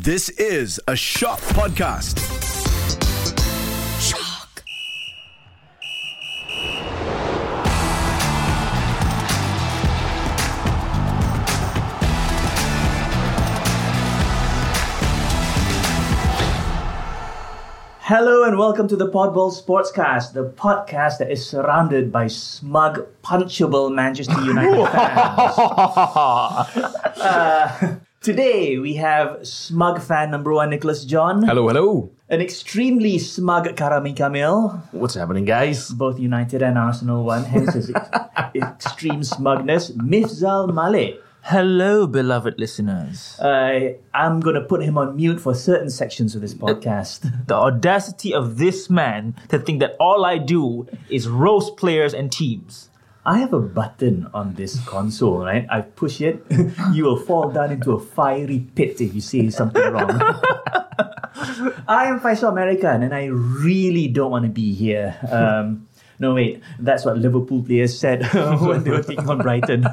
This is a Shock Podcast. Shock. Hello and welcome to the Podball Sportscast, the podcast that is surrounded by smug, punchable Manchester United fans. Uh, today we have smug fan number one, Nicholas John, Hello, hello. an extremely smug Karami Kamil, What's happening, guys? both United and Arsenal one, hence his extreme smugness, Mifzal Malik. Hello, beloved listeners. Uh, I'm going to put him on mute for certain sections of this podcast. The audacity of this man to think that all I do is roast players and teams. I have a button on this console, right? I push it, you will fall down into a fiery pit if you say something wrong. I am Faisal American and I really don't want to be here. Um, no, wait, that's what Liverpool players said when they were taking on Brighton.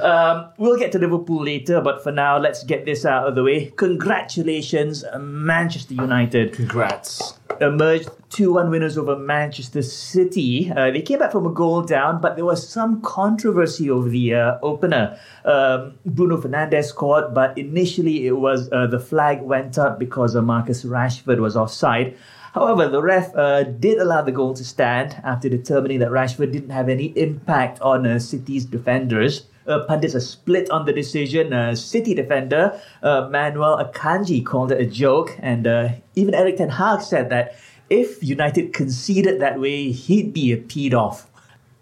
Um, we'll get to Liverpool later, but for now, let's get this out of the way. Congratulations, Manchester United Congrats. emerged 2 1 winners over Manchester City. Uh, they came back from a goal down, but there was some controversy over the uh, opener. Um, Bruno Fernandes scored, but initially it was uh, the flag went up because uh, Marcus Rashford was offside. However, the ref uh, did allow the goal to stand after determining that Rashford didn't have any impact on uh, City's defenders. Uh, pundits are split on the decision. Uh, City defender uh, Manuel Akanji called it a joke, and uh, even Erik Ten Hag said that if United conceded that way, he'd be a peed off.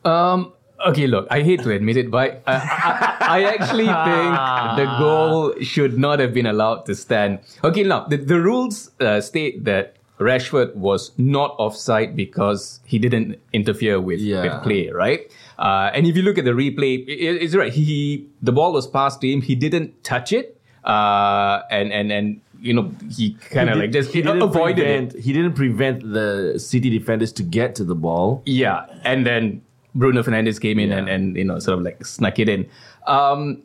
Um, okay, look, I hate to admit it, but I, I, I actually think the goal should not have been allowed to stand. Okay, now, the, the rules uh, state that Rashford was not offside because he didn't interfere with, Yeah. with play, right? Uh, and if you look at the replay, it, it's right. He, he the ball was passed to him. He didn't touch it, uh, and and and you know he kind of like just he didn't avoided prevent, it. He didn't prevent the City defenders to get to the ball. Yeah, and then Bruno Fernandes came in and, and you know sort of like snuck it in. Um,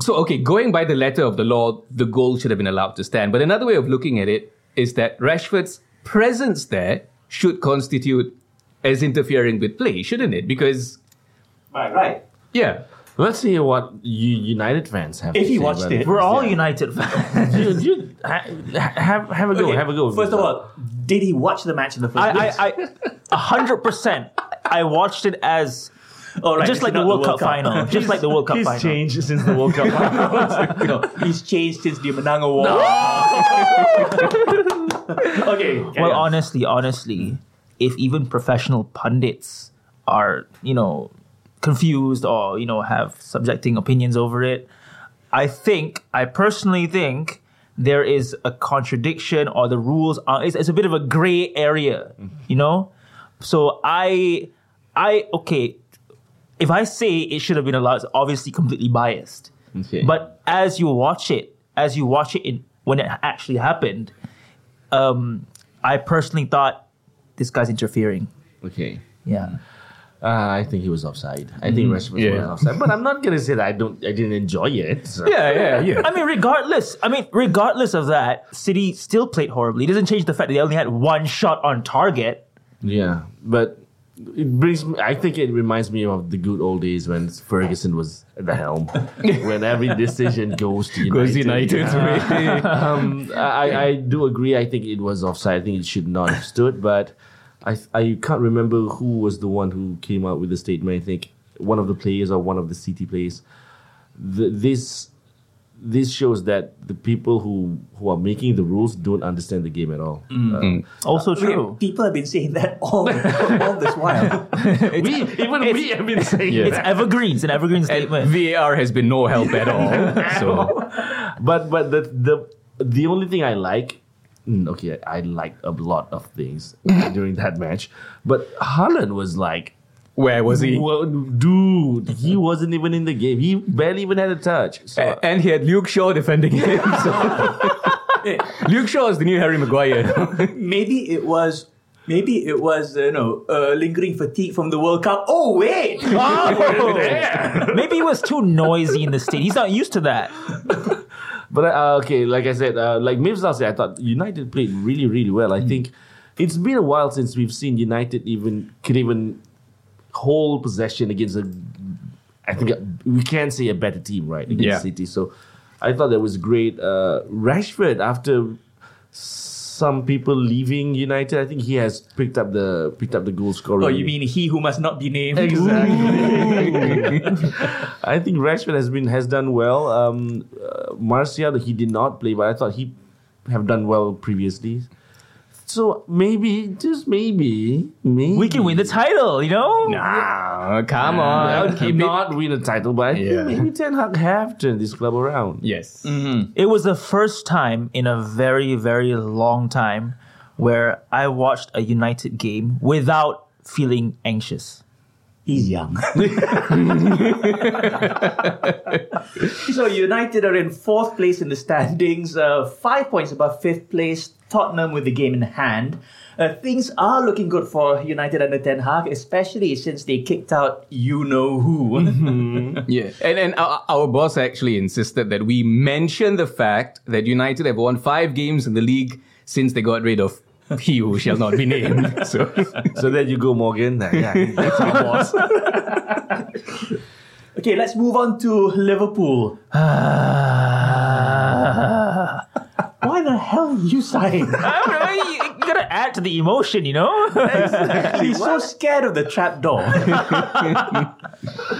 so okay, going by the letter of the law, the goal should have been allowed to stand. But another way of looking at it is that Rashford's presence there should constitute as interfering with play, shouldn't it? Because Right, right. yeah, Let's see what you United fans have. If to he say watched about it, We're all Yeah. United fans. you, you, ha, have have a go. Okay, Have a go. First of all, did he watch the match in the first place? I, I, I, a hundred percent. I watched it as Oh, right, just it's like the not World, Cup, final. Just like the World Cup he's final. He's changed since the World Cup. final. no, he's changed since the Menang Award. okay. Well, on. honestly, honestly, if even professional pundits are, you know, confused or, you know, have subjecting opinions over it, I think, I personally think there is a contradiction or the rules are, it's, it's a bit of a gray area, mm-hmm. you know? So I, I, okay, if I say it should have been allowed, it's obviously completely biased. Okay. But as you watch it, as you watch it in, when it actually happened, um, I personally thought this guy's interfering. okay. Yeah. Uh, I think he was offside. I think Rashford was Yeah. offside. But I'm not gonna say that I don't. I didn't enjoy it. so- yeah, yeah, yeah. I mean, regardless, I mean, regardless of that, City still played horribly. It doesn't change the fact that they only had one shot on target. Yeah, but it brings me. I think it reminds me of the good old days when Ferguson was at the helm, when every decision goes to United. Goes United, really. um, I, I do agree. I think it was offside. I think it should not have stood, but I I can't remember who was the one who came out with the statement. I think one of the players or one of the City players. The, this this shows that the people who who are making the rules don't understand the game at all. Uh, Also Okay, true. people have been saying that all, all this while. we even we have been saying Yeah. It's evergreen. It's an evergreen And statement. VAR has been no help at all. So But but the the the only thing I like, mm, okay, I liked a lot of things during that match, but Haaland was like, where was he? well, dude, he wasn't even in the game. He barely even had a touch. So, A- and he had Luke Shaw defending him. So. Luke Shaw is the new Harry Maguire. Maybe it was. Maybe it was, uh, you know, uh, lingering fatigue from the World Cup. Oh wait, Maybe he was too noisy in the state. He's not used to that. But uh, okay, like I said, uh, like Mims last year, I thought United played really, really well. I think it's been a while since we've seen United even could even hold possession against a. I think we can say a better team, right? Against Yeah. City. So I thought that was great. Uh, Rashford, after some people leaving United, I think he has picked up the picked up the goal scoring. Oh, you mean he who must not be named? Exactly. I think Rashford has been has done well. Um, uh, Martial he did not play, but I thought he have done well previously. So maybe, just maybe, maybe We can win the title, you know? Nah, come I on. would Keep it. not win a title, but I Yeah. think maybe Ten Hag have turned this club around. Yes. Mm-hmm. It was the first time in a very, very long time where I watched a United game without feeling anxious. He's young. so United are in fourth place in the standings, uh, five points above fifth place. Tottenham with the game in hand. Uh, things are looking good for United under Ten Hag, especially since they kicked out you know who. Yeah, and and our, our boss actually insisted that we mention the fact that United have won five games in the league since they got rid of he who shall not be named. So So there you go, Morgan. Yeah, that's our boss. okay, let's move on to Liverpool. Ah. Why the hell are you sighing? I don't know, you, you gotta add to the emotion, you know? He's so scared of the trap door.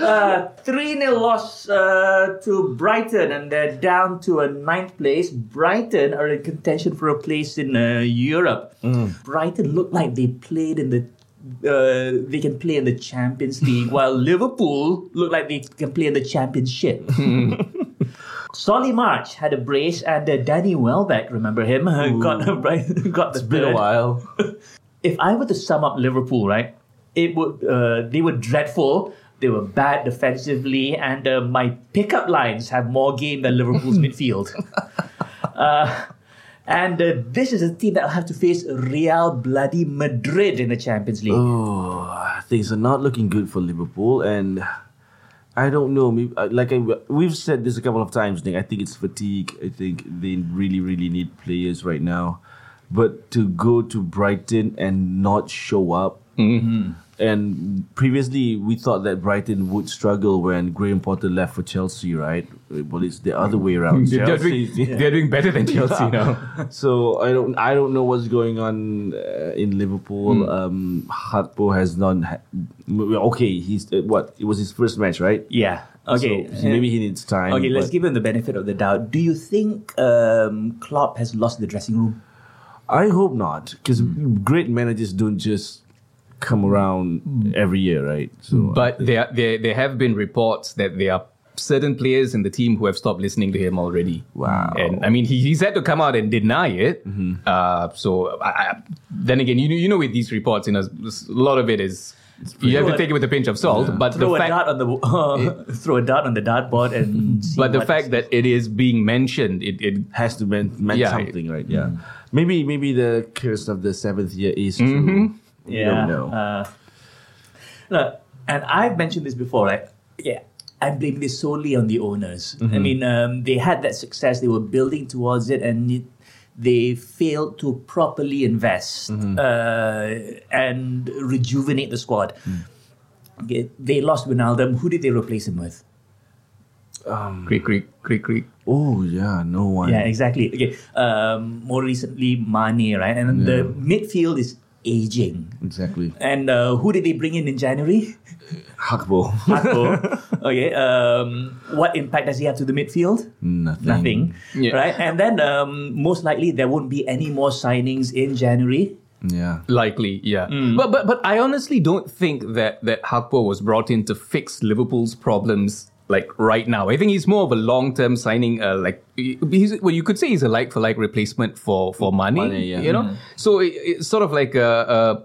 uh, 3 0 loss uh, to Brighton, and they're down to a ninth place. Brighton are in contention for a place in uh, Europe. Brighton look like they played in the. Uh, they can play in the Champions League, while Liverpool look like they can play in the Championship. Solly March had a brace, and uh, Danny Welbeck, remember him, got a bright, got the It's been a while. if I were to sum up Liverpool, right, it would uh, they were dreadful. They were bad defensively, and uh, my pickup lines have more game than Liverpool's midfield. Uh, and uh, this is a team that will have to face Real Bloody Madrid in the Champions League. Oh, things are not looking good for Liverpool, and I don't know. maybe- uh, Like I, we've said this a couple of times, Nick. I think it's fatigue. I think they really, really need players right now. But to go to Brighton and not show up, and previously we thought that Brighton would struggle when Graham Potter left for Chelsea, right? Well, it's the other way around. they're, doing, Chelsea- they're doing better than Chelsea now. so I don't I don't know what's going on uh, in Liverpool. Um, Gakpo has not. Ha- okay, he's uh, what? It was his first match, right? Yeah. Okay. So, maybe he needs time. Okay, let's give him the benefit of the doubt. Do you think um, Klopp has lost the dressing room? I hope not, because great managers don't just come around every year, right? So, But there, there, there have been reports that there are certain players in the team who have stopped listening to him already. Wow. And I mean, he, he's had to come out and deny it. Uh, so I, I, then again, you know, you know, with these reports, you know, a lot of it is you have to Throw take it with a pinch of salt. But Throw the a dart on the uh, throw a dart on the dartboard and. See but the fact that it is being mentioned, it, it has to mean, meant Yeah. something, right? Yeah. Maybe maybe the curse of the seventh year is true. We Yeah. don't know. Uh, look, and I've mentioned this before, right? Yeah. I blame this solely on the owners. I mean, um, they had that success, they were building towards it, and it, they failed to properly invest uh, and rejuvenate the squad. Okay, they lost Wijnaldum. Who did they replace him with? creak, creak, creak, creak. oh yeah, no one. Yeah, exactly. Okay. Um, more recently, Mane, right? And the midfield is aging. exactly. And uh, who did they bring in in January? Gakpo. Paco. okay. Um, what impact does he have to the midfield? Nothing. Nothing. Yeah. Right. And then um, most likely there won't be any more signings in January. Yeah. Likely, yeah. But but but I honestly don't think that that Gakpo was brought in to fix Liverpool's problems like right now. I think he's more of a long term signing. Uh, like he's well, you could say he's a like for like replacement for for money. Mane, yeah. You know, so it, it's sort of like a, a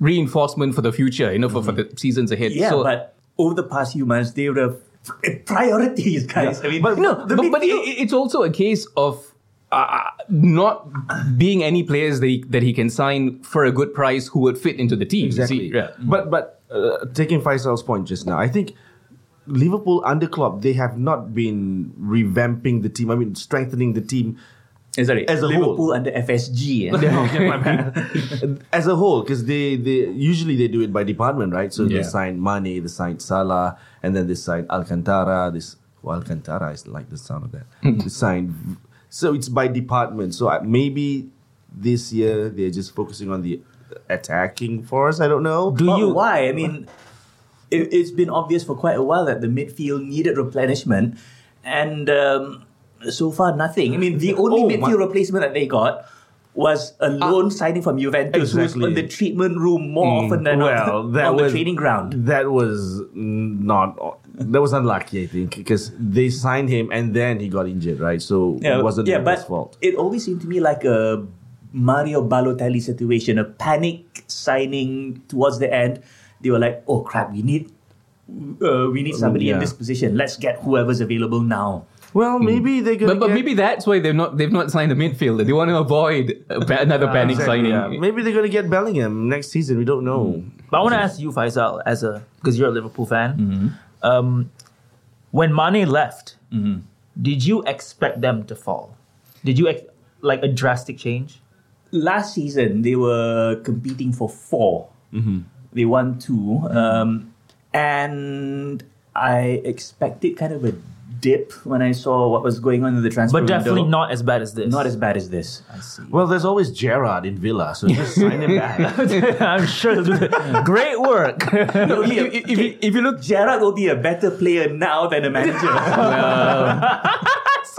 reinforcement for the future. You know, for, for the seasons ahead. Yeah, so, but over the past few months they were priorities, guys. I mean, But no, the but, but it, it's also a case of uh, not being any players that he, that he can sign for a good price who would fit into the team. Exactly. See? Yeah. But but uh, taking Faisal's point just now, I think Liverpool under Klopp, they have not been revamping the team. I mean, strengthening the team Eh, sorry, As a whole. Liverpool under FSG. eh? Okay, my bad. as a whole, because they, they usually they do it by department, right? So they Yeah. sign Mane, they sign Salah, and then they sign Alcantara. This well, Alcantara, is like the sound of that. they sign, so it's by department. So maybe this year they're just focusing on the attacking force. I don't know. Do But you? why? I mean, it, it's been obvious for quite a while that the midfield needed replenishment, and um, so far nothing. I mean, the only Oh, midfield my- replacement that they got was a loan signing from Juventus, who's exactly. on the treatment room more often than well, on, that on was the training ground. That was not. That was unlucky, I think, because they signed him and then he got injured, right? So it wasn't yeah, his fault. it always seemed to me like a Mario Balotelli situation, a panic signing towards the end. They were like, "Oh crap, we need, uh, we need mm, somebody in this position. Let's get whoever's available now." Well, hmm. maybe they're gonna. But, but get- maybe that's why they've not they've not signed a midfielder. They want to avoid a pa- another panic Exactly, signing. yeah. Maybe they're gonna get Bellingham next season. We don't know. Hmm. But I want to ask you, Faisal, as a because you're a Liverpool fan. Mm-hmm. Um, when Mane left, mm-hmm. did you expect them to fall? Did you ex- like a drastic change? Last season, they were competing for 4 mm-hmm. They won two, um, and I expected kind of a dip when I saw what was going on in the transfer But definitely window. not as bad as this. not as bad as this. I see. Well, there's always Gerrard in Villa, so just sign him back. I'm sure they'll do that. great work. No, If, he- if, if you, if you look, Gerrard will be a better player now than a manager.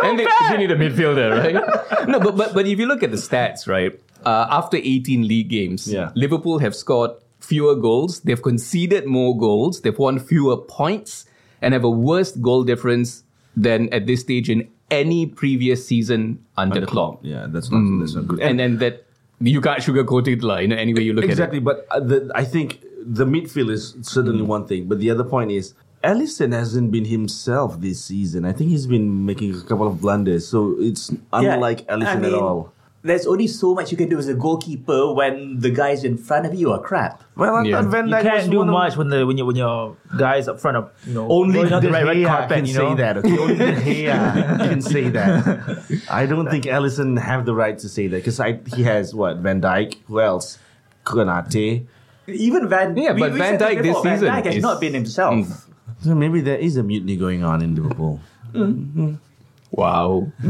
and they, they need a midfielder, right? no, but, but but if you look at the stats, right? Uh, after 18 league games, Yeah. Liverpool have scored fewer goals. They've conceded more goals. They've won fewer points and have a worse goal difference than at this stage in any previous season under, Under Klopp. Yeah, that's not that's not good. And then that you can't sugarcoat it, like, you know, any way you look exactly, at it. Exactly, but uh, the, I think the midfield is certainly one thing, but the other point is Alisson hasn't been himself this season. I think he's been making a couple of blunders, so it's unlike Alisson I at all. There's only so much you can do as a goalkeeper when the guys in front of you are crap. Well, I Yeah. thought Van you Dijk was can't do much when the when you when your guys up front of you know Only rolling the the red, red carpet. can you say that. Okay? Only De Gea can say that. I don't think Alisson have the right to say that because he has what Van Dijk. Who else? Konate. Even Van, Yeah, we- but we Van said this Dijk this before, Van season Dijk has is- not been himself. Mm. So maybe there is a mutiny going on in Liverpool. Mm. Mm-hmm. Wow.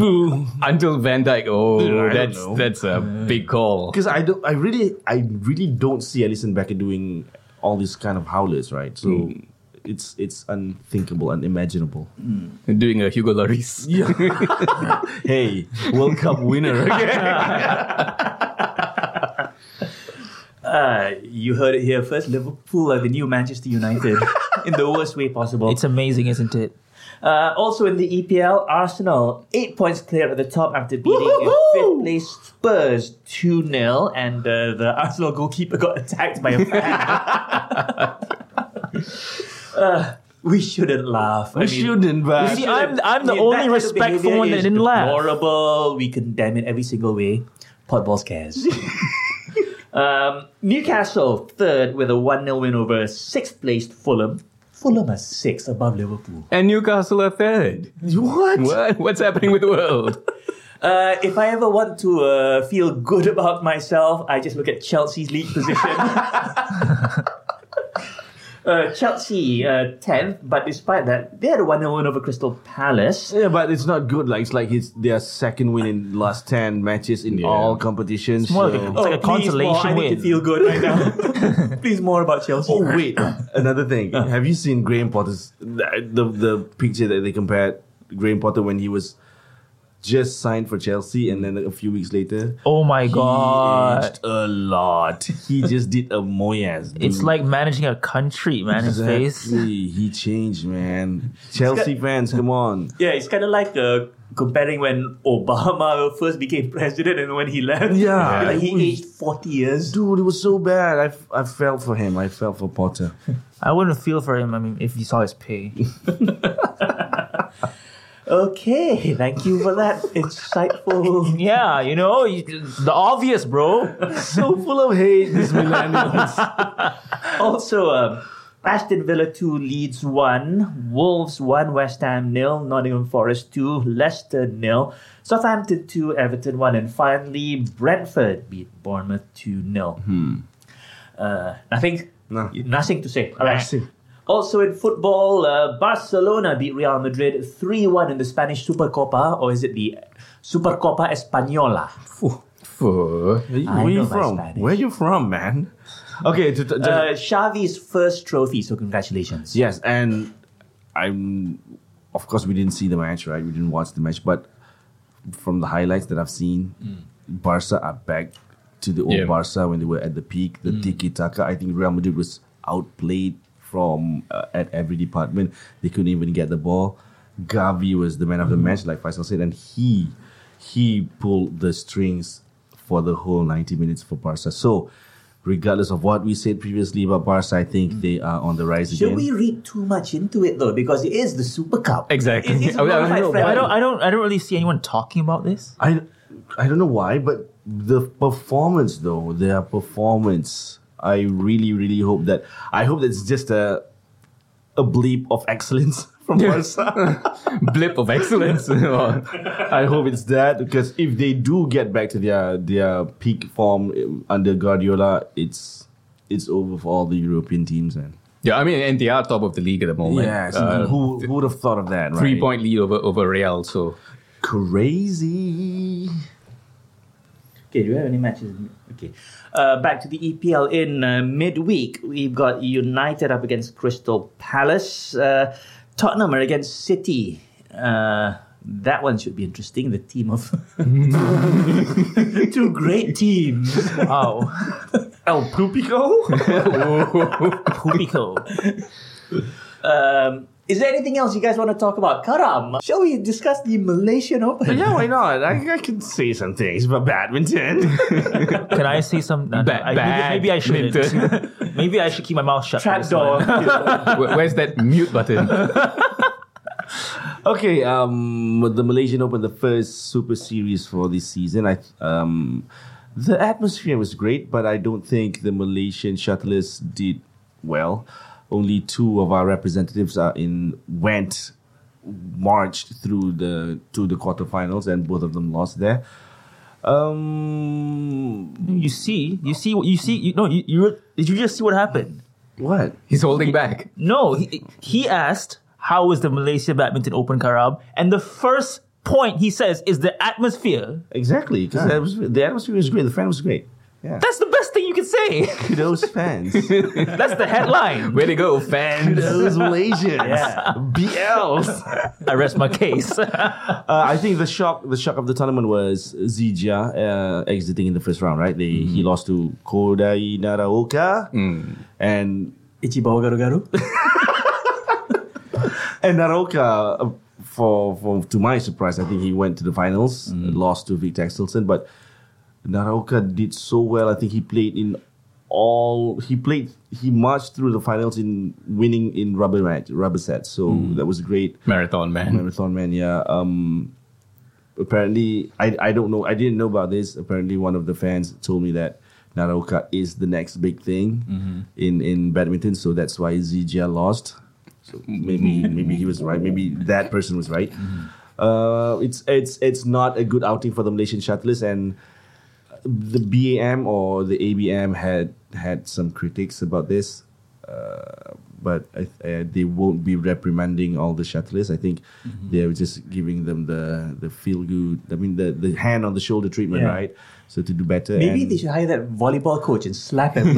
Until Van Dijk, oh, I don't that's know. that's a big call. Because I don't, I really, I really don't see Alisson Becker doing all these kind of howlers, right? So it's it's unthinkable, unimaginable. Doing a Hugo Lloris. hey, World Cup winner again. Uh, you heard it here first. Liverpool are the new Manchester United in the worst way possible. It's amazing, isn't it? Uh, also in the EPL, Arsenal eight points clear at the top after beating fifth place Spurs two 0 and uh, the Arsenal goalkeeper got attacked by a fan. uh, we shouldn't laugh. we shouldn't, but You see, I'm- I'm the only respectful one that didn't laugh. Horrible. We condemn it every single way. Podball's cares. um, Newcastle third with a one 0 win over sixth placed Fulham. Fulham are six above Liverpool. And Newcastle are third. what? What? What's happening with the world? Uh, if I ever want to uh, feel good about myself, I just look at Chelsea's league position. uh, Chelsea, uh, 10th, but despite that, they had a 1 0 win over Crystal Palace. Yeah, but it's not good. Like it's like it's their second win in last ten matches in Yeah. all competitions. more like a- It's like a please, more, consolation I need win. to feel good right now. please, more about Chelsea. Oh wait, another thing. Have you seen Graham Potter's the, the the picture that they compared Graham Potter when he was just signed for Chelsea and then a few weeks later? Oh my He god! aged a lot. He just did a Moyes. It's like managing a country, man. His face. He changed, man. Chelsea fans, come on. Yeah, it's kind of like uh, comparing when Obama first became president and when he left. Yeah. like he was- aged 40 years. Dude, it was so bad. I, I felt for him. I felt for Potter. I wouldn't feel for him. I mean, if you saw his pay. Okay, thank you for that insightful. yeah, you know, you, the obvious, bro. so full of hate, these millennials. also, um, Aston Villa 2, Leeds 1, Wolves 1, West Ham nil, Nottingham Forest 2, Leicester nil, Southampton 2, Everton 1, and finally Brentford beat Bournemouth 2 0. Uh, nothing? No. Nothing to say. All right. Nothing. Also in football, uh, Barcelona beat Real Madrid 3 1 in the Spanish Supercopa, or is it the Supercopa Española? For Where you, I where you from? Spanish. Where are you from, man? Okay, to, to, just- Uh, Xavi's first trophy, so congratulations. yes, and I'm. Of course, we didn't see the match, right? We didn't watch the match, but from the highlights that I've seen, Barca are back to the old Yeah. Barca when they were at the peak. The tiki taka. I think Real Madrid was outplayed from uh, at every department. They couldn't even get the ball. Gavi was the man of the match, like Faisal said, and he he pulled the strings for the whole 90 minutes for Barca. So, regardless of what we said previously about Barca, I think they are on the rise Should again. Should we read too much into it though? Because it is the Super Cup. Exactly. It is I- I bona fide know. I don't, I don't, I don't really see anyone talking about this. I I don't know why, but the performance though, their performance, I really, really hope that I hope that's just a a bleep of excellence from Barca. blip of excellence. I hope it's that because if they do get back to their their peak form uh, under Guardiola, it's it's over for all the European teams and yeah, I mean, and they are top of the league at the moment. yes, Uh, who who would have thought of that? three right? point lead over over Real. So crazy. Okay, do you have any matches? Okay. Uh, back to the EPL in uh, midweek. We've got United up against Crystal Palace. Uh, Tottenham are against City. Uh, that one should be interesting. The team of two great teams. Wow, El Pupico. Pupico. Um, is there anything else you guys want to talk about? Karam, shall we discuss the Malaysian Open? yeah, why not? I, I can say some things about badminton. Can I say some? no, no, Ba- I- maybe, maybe I shouldn't. shouldn't. maybe I should keep my mouth shut. for this Trapdoor. where- where's that mute button? okay, um, with the Malaysian Open, the first Super Series for this season, I um, the atmosphere was great, but I don't think the Malaysian shuttlers did well. Only two of our representatives are in went marched through the to the quarterfinals, and both of them lost there. Um, You see, you see, what you see. You no, you, you did you just see what happened? what? He's holding back. No, he, he asked how was the Malaysia Badminton Open Karam, and the first point he says is the atmosphere. Exactly, because the atmosphere was great. The fan was great. Yeah, That's the best thing you can say. those fans. That's the headline. Way to go, fans. those Malaysians. Yeah. BLs. I rest my case. Uh, I think the shock, the shock of the tournament was Zii Jia uh, exiting in the first round. Right, they he lost to Kodai Naraoka, and Ichibawa garu-garu. and Naraoka, uh, for for to my surprise, I think he went to the finals, uh, lost to Viktor Axelsen, but Naraoka did so well. I think he played in all he played he marched through the finals in winning in rubber match rubber sets so that was great Marathon man. Marathon Man, yeah. Um, apparently, I, I don't know. I didn't know about this. Apparently, one of the fans told me that Naraoka is the next big thing in, in badminton. So that's why Zii Jia lost. So maybe maybe he was right. Maybe that person was right. Uh, it's it's it's not a good outing for the Malaysian shuttlers, and the BAM or the ABM had had some critics about this. Uh, but I, uh, they won't be reprimanding all the shuttlers. I think they're just giving them the the feel good. I mean, the, the hand on the shoulder treatment, Yeah. right? So to do better. Maybe they should hire that volleyball coach and slap him.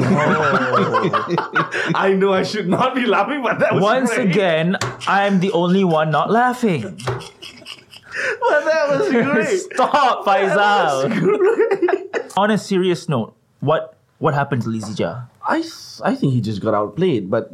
I know I should not be laughing, but that was Once great. again, I'm the only one not laughing. But that was great. Stop, Faisal. On a serious note, what what happened to Lee Zii Jia? I I think he just got outplayed, but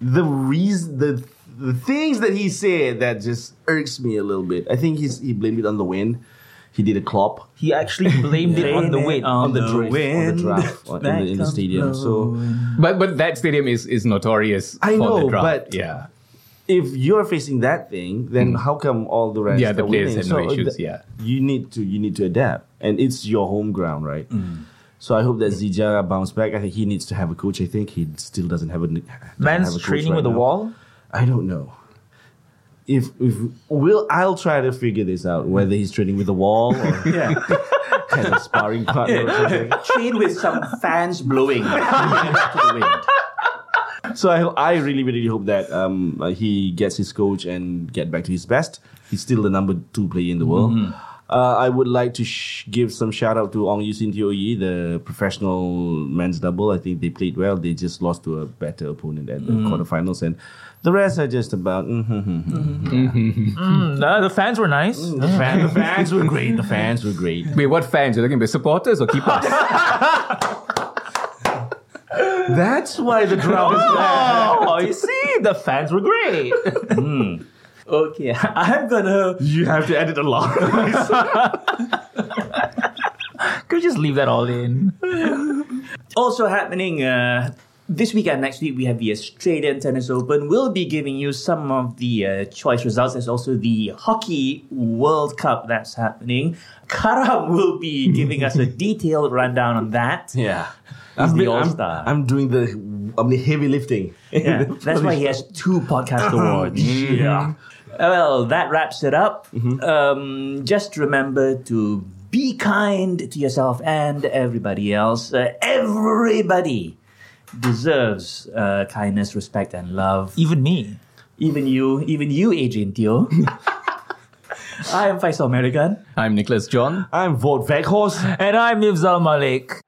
the reason the the things that he said that just irks me a little bit. I think he's he blamed it on the wind. He did a Klopp He actually blamed it on the wind. on the, the drift, on the draft on- in, the, in the stadium. So But but that stadium is is notorious I for know, the draft. but- yeah. If you're facing that thing, then hmm. how come all the rest? Yeah, the are players winning? had no So, uh, issues, th- yeah. you need to you need to adapt, and it's your home ground, right? Hmm. So I hope that Zii Jia bounce back. I think he needs to have a coach. I think he still doesn't have a doesn't Man's have a coach training right with the now. wall. I don't know. If if will I'll try to figure this out whether he's training with the wall or Yeah. has a sparring partner or something. Train with some fans blowing to the wind. So I, I really, really hope that um, uh, he gets his coach and get back to his best. He's still the number two player in the world. Uh, I would like to sh- give some shout out to Ong Yew Sin Teo Yi, the professional men's double. I think they played well. They just lost to a better opponent at the quarterfinals, and the rest are just about. Mm, no, the fans were nice. The, fan, the fans were great. The fans were great. Wait, what fans? You're looking for supporters or keepers? That's why the drum is there. Oh, you see, the fans were great. Okay, I'm gonna. You have to edit a lot. Could we just leave that all in. Also happening uh, this weekend, next week, we have the Australian Tennis Open. We'll be giving you some of the uh, choice results. There's also the Hockey World Cup that's happening. Karam will be giving us a detailed rundown on that. yeah. He's I'm, the all-star. I'm doing the, I'm the heavy lifting. Yeah, that's why he has two podcast awards. yeah. Well, that wraps it up. Um, just remember to be kind to yourself and everybody else. Uh, everybody deserves uh, kindness, respect, and love. Even me. Even you, even you, Adrian Teo. I am Faisal American. I'm Nicholas John. I'm Wout Weghorst. And I'm Mifzal Malik.